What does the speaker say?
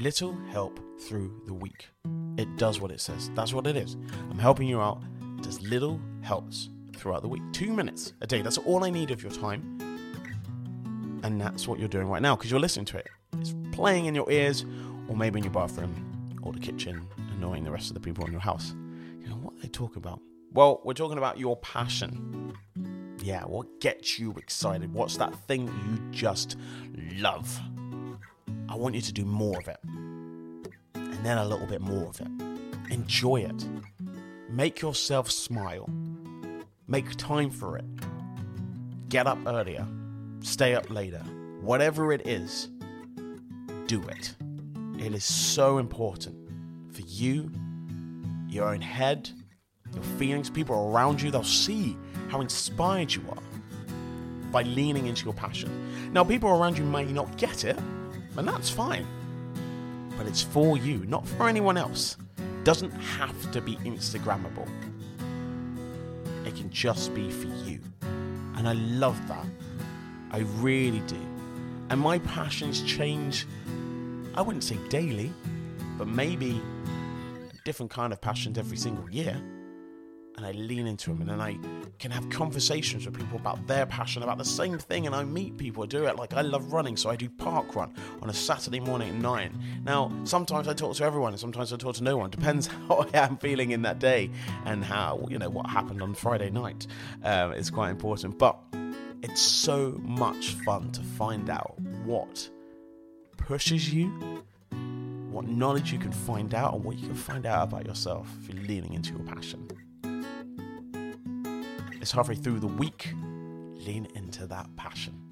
little help through the week. It does what it says. That's what it is. I'm helping you out. Does little helps throughout the week. Two minutes a day. That's all I need of your time. And that's what you're doing right now because you're listening to it. It's playing in your ears or maybe in your bathroom or the kitchen, annoying the rest of the people in your house. You know, what are they talking about? Well, we're talking about your passion. Yeah, what gets you excited? What's that thing you just love? I want you to do more of it. And then a little bit more of it. Enjoy it. Make yourself smile. Make time for it. Get up earlier. Stay up later. Whatever it is, do it. It is so important for you, your own head, your feelings, people around you. They'll see how inspired you are by leaning into your passion. Now, people around you may not get it, and that's fine. But it's for you, not for anyone else. Doesn't have to be Instagrammable. It can just be for you. And I love that. I really do. And my passions change, I wouldn't say daily, but maybe a different kind of passions every single year and I lean into them and then I can have conversations with people about their passion about the same thing and I meet people I do it. Like I love running so I do park run on a Saturday morning at 9 now sometimes I talk to everyone and sometimes I talk to no one. Depends how I am feeling in that day and how you know what happened on Friday night um, is quite important. But it's so much fun to find out what pushes you what knowledge you can find out and what you can find out about yourself if you're leaning into your passion it's halfway through the week. Lean into that passion.